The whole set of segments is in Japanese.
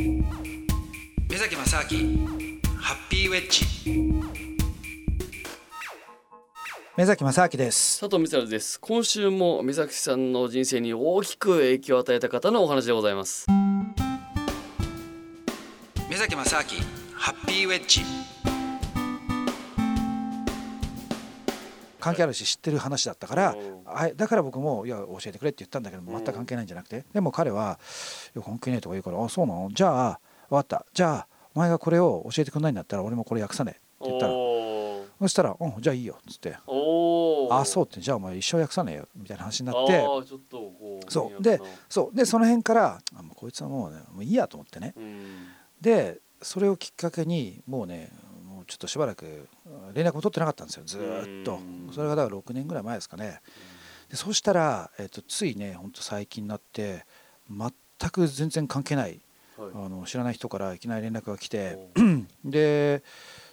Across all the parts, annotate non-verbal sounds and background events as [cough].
目崎正明ハッピーウェッジ。目崎正明です。佐藤光です。今週も目崎さんの人生に大きく影響を与えた方のお話でございます。目崎正明ハッピーウェッジ関係あるし知ってる話だったからあだから僕も「いや教えてくれ」って言ったんだけど全く関係ないんじゃなくてでも彼は「いや関係ねえ」とか言うから「あそうなの？じゃあ分かった。じゃあお前がこれを教えてくれないんだったら俺もこれ訳さねえ」って言ったらそしたら「うんじゃあいいよ」っつって「あそう」って「じゃあお前一生訳さねえよ」みたいな話になってそう。でそう。でその辺からあもうこいつはもうねもういいやと思ってね。でそれをきっかけにもうねちょっとしばらく連絡も取ってなかったんですよ。ずっと。それがだから6年ぐらい前ですかね。でそうしたら、えー、とついねほんと最近になって全く全然関係ない、はい、あの知らない人からいきなり連絡が来て [clears throat] で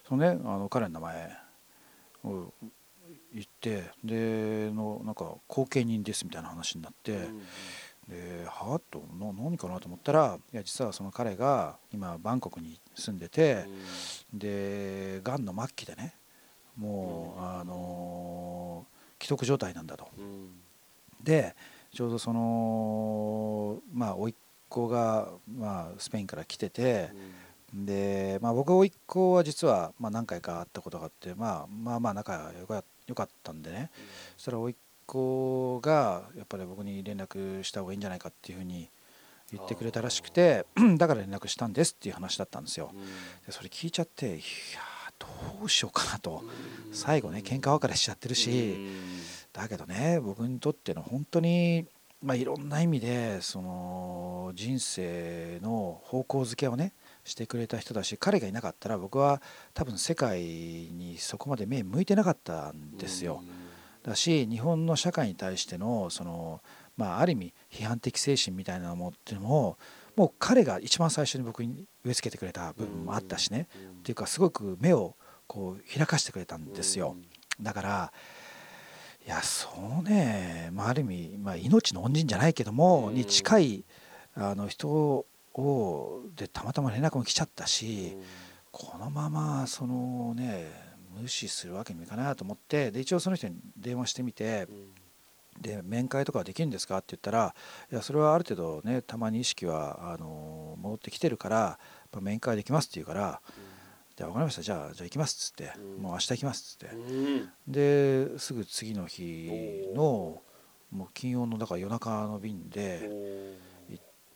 そのねあの彼の名前を言ってでのなんか後見人ですみたいな話になって、うん、ではあと何かなと思ったらいや実はその彼が今バンコクに住んでて、うん、でがんの末期でねもう、うん、あの既得状態なんだと。でちょうどそのまあ甥っ子が、まあ、スペインから来てて。で、まあ、僕甥っ子は実は、まあ、何回か会ったことがあって、まあ、まあまあ仲良かったんでね、うん、そしたら甥っ子がやっぱり僕に連絡した方がいいんじゃないかっていうふうに言ってくれたらしくて [clears throat] だから連絡したんですっていう話だったんですよ。でそれ聞いちゃっていやどうしようかなと。最後ね喧嘩別れしちゃってるし。だけどね僕にとっての本当にまあいろんな意味でその人生の方向づけをねしてくれた人だし彼がいなかったら僕は多分世界にそこまで目向いてなかったんですよ。だし日本の社会に対してのその、まあ、ある意味批判的精神みたいなものっていうのももう彼が一番最初に僕に植え付けてくれた部分もあったしね。っていうかすごく目をこう開かしてくれたんですよ。だからいやそうね、まあ、ある意味、まあ、命の恩人じゃないけども、に近いあの人をでたまたま連絡も来ちゃったし、このままそのね無視するわけにもいかないなと思ってで一応その人に電話してみて、で面会とかはできるんですかって言ったらいやそれはある程度ねたまに意識はあの戻ってきてるから面会できますって言うから、じゃあ分かりました。じゃあじゃあ行きますっつって、もう明日行きますっつって、ですぐ次の日のもう金曜のだから夜中の便で。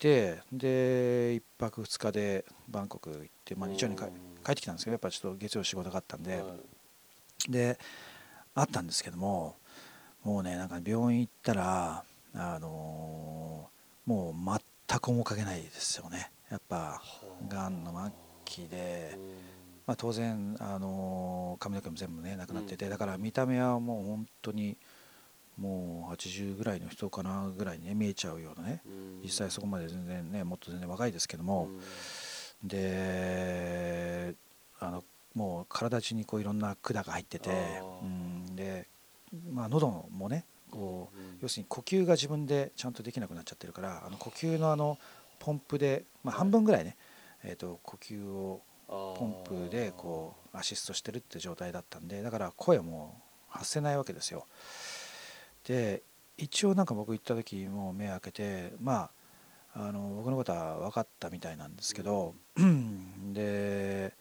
てで1泊2日でバンコク行って、まあ、日曜に帰ってきたんですけどやっぱちょっと月曜仕事があったんで、であったんですけどももうねなんか病院行ったらあのー、もう全く面影ないですよね。やっぱがんの末期で、まあ、当然、あのー、髪の毛も全部ねなくなっててだから見た目はもう本当に。もう80ぐらいの人かなぐらいに、ね、見えちゃうようなね、実際そこまで全然ねもっと全然若いですけども、であのもう体中にこういろんな管が入ってて、うん、で、まあ、喉もねこう、要するに呼吸が自分でちゃんとできなくなっちゃってるからあの呼吸のあのポンプで、まあ、半分ぐらいね、えー、と呼吸をポンプでこうアシストしてるって状態だったんでだから声も発せないわけですよ。で一応なんか僕行った時もう目開けてまああの僕のことは分かったみたいなんですけど、うん、[clears throat] で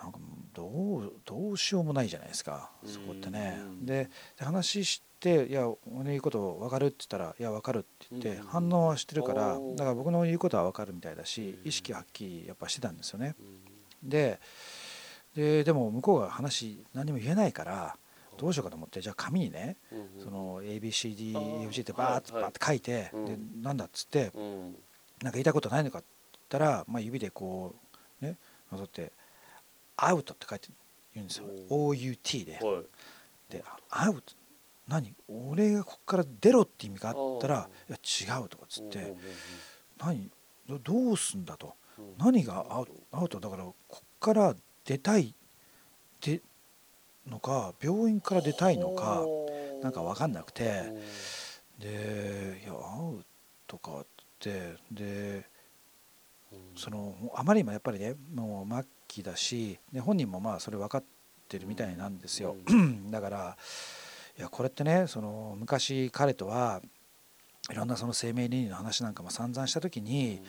なんかどうどうしようもないじゃないですかそこってね。で話して「いや俺の言うこと分かる?」って言ったら「いや分かる」って言って反応はしてるからだから僕の言うことは分かるみたいだし意識はっきりやっぱしてたんですよね。でででも向こうが話何も言えないからどうしようかと思ってじゃあ紙にね、その ABCDEFG ってバーッとバーッ書いて、でなんだっつって、なんか言いたいことないのかって言ったら、まあ、指でこうねなぞって「アウト」って書いて言うんですよ。OUT で。で「アウト」何？俺がここから出ろって意味があったら「いや違う」とかっつって「何？どうすんだ」と「何がアウト？アウトだからこっから出たいでのか病院から出たいのかなんか分かんなくて。で「いや会う」とかってでそのあまりにもやっぱりねもう末期だし、ね、本人もまあそれ分かってるみたいなんですよ、[clears throat] だからいやこれってねその昔彼とはいろんなその生命倫理の話なんかも散々した時に、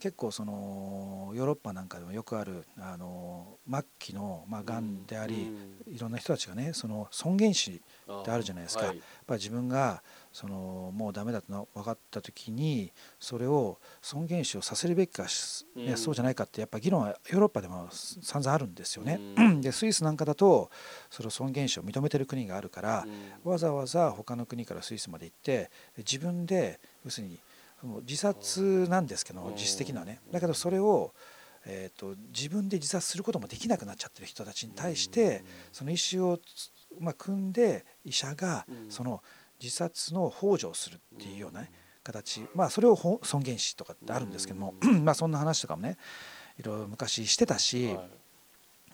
結構そのヨーロッパなんかでもよくあるあの末期のまあがん。であり、いろんな人たちがねその尊厳死ってあるじゃないですか、やっぱり自分がそのもうダメだと分かった時にそれを尊厳死をさせるべきか、ねそうじゃないかってやっぱ議論はヨーロッパでも散々あるんですよね。[clears throat] でスイスなんかだとその尊厳死を認めてる国があるから、わざわざ他の国からスイスまで行って自分で要するに自殺なんですけど実質的にはね。だけどそれを、えーと、自分で自殺することもできなくなっちゃってる人たちに対してその意思を、まあ、組んで医者がその自殺の幇助をするっていうような、ね、形。まあそれを尊厳死とかってあるんですけどもまあそんな話とかもねいろいろ昔してたし、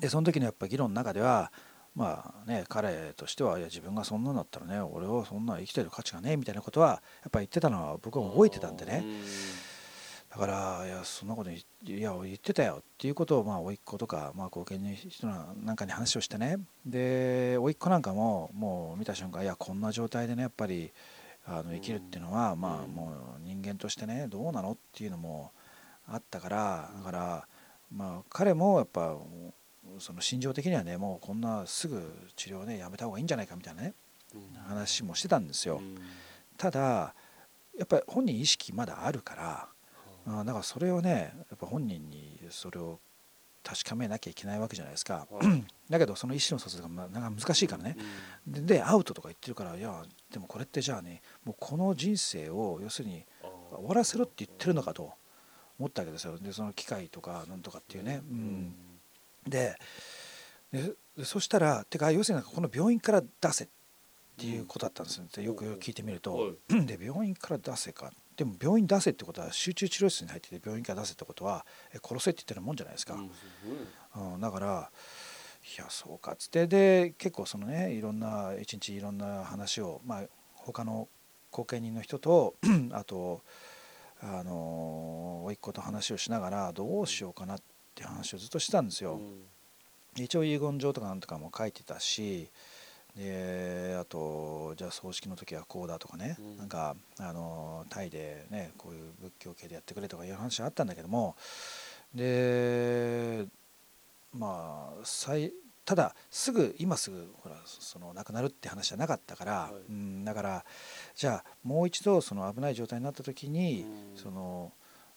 でその時のやっぱ議論の中ではまあね彼としてはいや自分がそんなんだったらね俺はそんな生きてる価値がねえみたいなことはやっぱ言ってたのは僕は覚えてたんでね。だからいやそんなこといや言ってたよっていうことをまあ甥っ子とかまあ後見の人なんかに話をしてね。で甥っ子なんかももう見た瞬間いやこんな状態でねやっぱりあの生きるっていうのはまあもう人間としてねどうなのっていうのもあったからだからまあ彼もやっぱその心情的にはねもうこんなすぐ治療ねやめた方がいいんじゃないかみたいなね、話もしてたんですよ、ただやっぱり本人意識まだあるから、あだからそれをねやっぱ本人にそれを確かめなきゃいけないわけじゃないですか、[clears throat] だけどその意思の疎通がなか難しいからね、でアウトとか言ってるからいやでもこれってじゃあねもうこの人生を要するに終わらせろって言ってるのかと思ったわけですよ。でその機械とかなんとかっていうね、うんででそしたらてか要するにこの病院から出せっていうことだったんですよよく聞いてみると、[clears throat] で病院から出せか。でも病院出せってことは集中治療室に入ってて病院から出せってことはえ殺せって言ってるもんじゃないですか、うん、だからいやそうかっつって。で結構そのねいろんな一日いろんな話をまあ他の後見人の人と [clears throat] あとあの甥っ子と話をしながらどうしようかなってって話をずっとしてたんですよ。一応遺言状とかなんとかも書いてたしであとじゃあ葬式の時はこうだとかね、うん、なんかあのタイでねこういう仏教系でやってくれとかいう話あったんだけども。でまあただすぐ今すぐほらその亡くなるって話じゃなかったから、はい、うん、だからじゃあもう一度その危ない状態になった時に、うん、その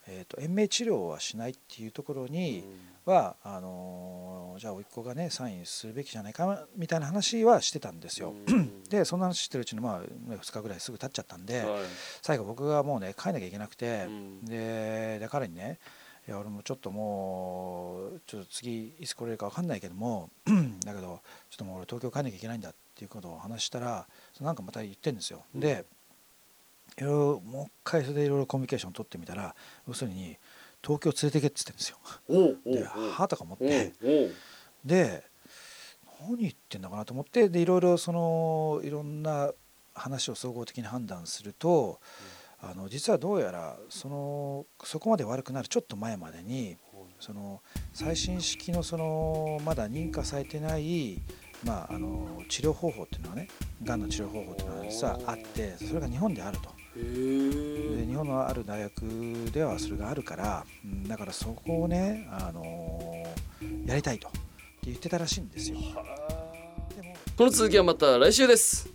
えーと、延命治療はしないっていうところには、うん、あのじゃあ甥っ子がねサインするべきじゃないかみたいな話はしてたんですよ。うん、[clears throat] でそんな話してるうちに、まあ、2日ぐらいすぐ経っちゃったんで、はい、最後僕がもうね帰んなきゃいけなくて、うん、でで彼にねいや俺もちょっともうちょっと次いつ来れるか分かんないけども [clears throat] だけどちょっともう俺東京帰んなきゃいけないんだっていうことを話したらなんかまた言ってんですよ。でいろいろもう一回それでいろいろコミュニケーション取ってみたら要するに東京連れてけって言ってるんですよ。ではとか思ってで何言ってんだかなと思ってでいろいろそのいろんな話を総合的に判断すると、あの実はどうやらそのそこまで悪くなるちょっと前までにその最新式のそのまだ認可されてないまあ、あの治療方法っていうのはねがんの治療方法っていうのはさあってそれが日本であると。で日本のある大学ではそれがあるから、うん、だからそこをね、あのー、やりたいと言ってたらしいんですよ。この続きはまた来週です。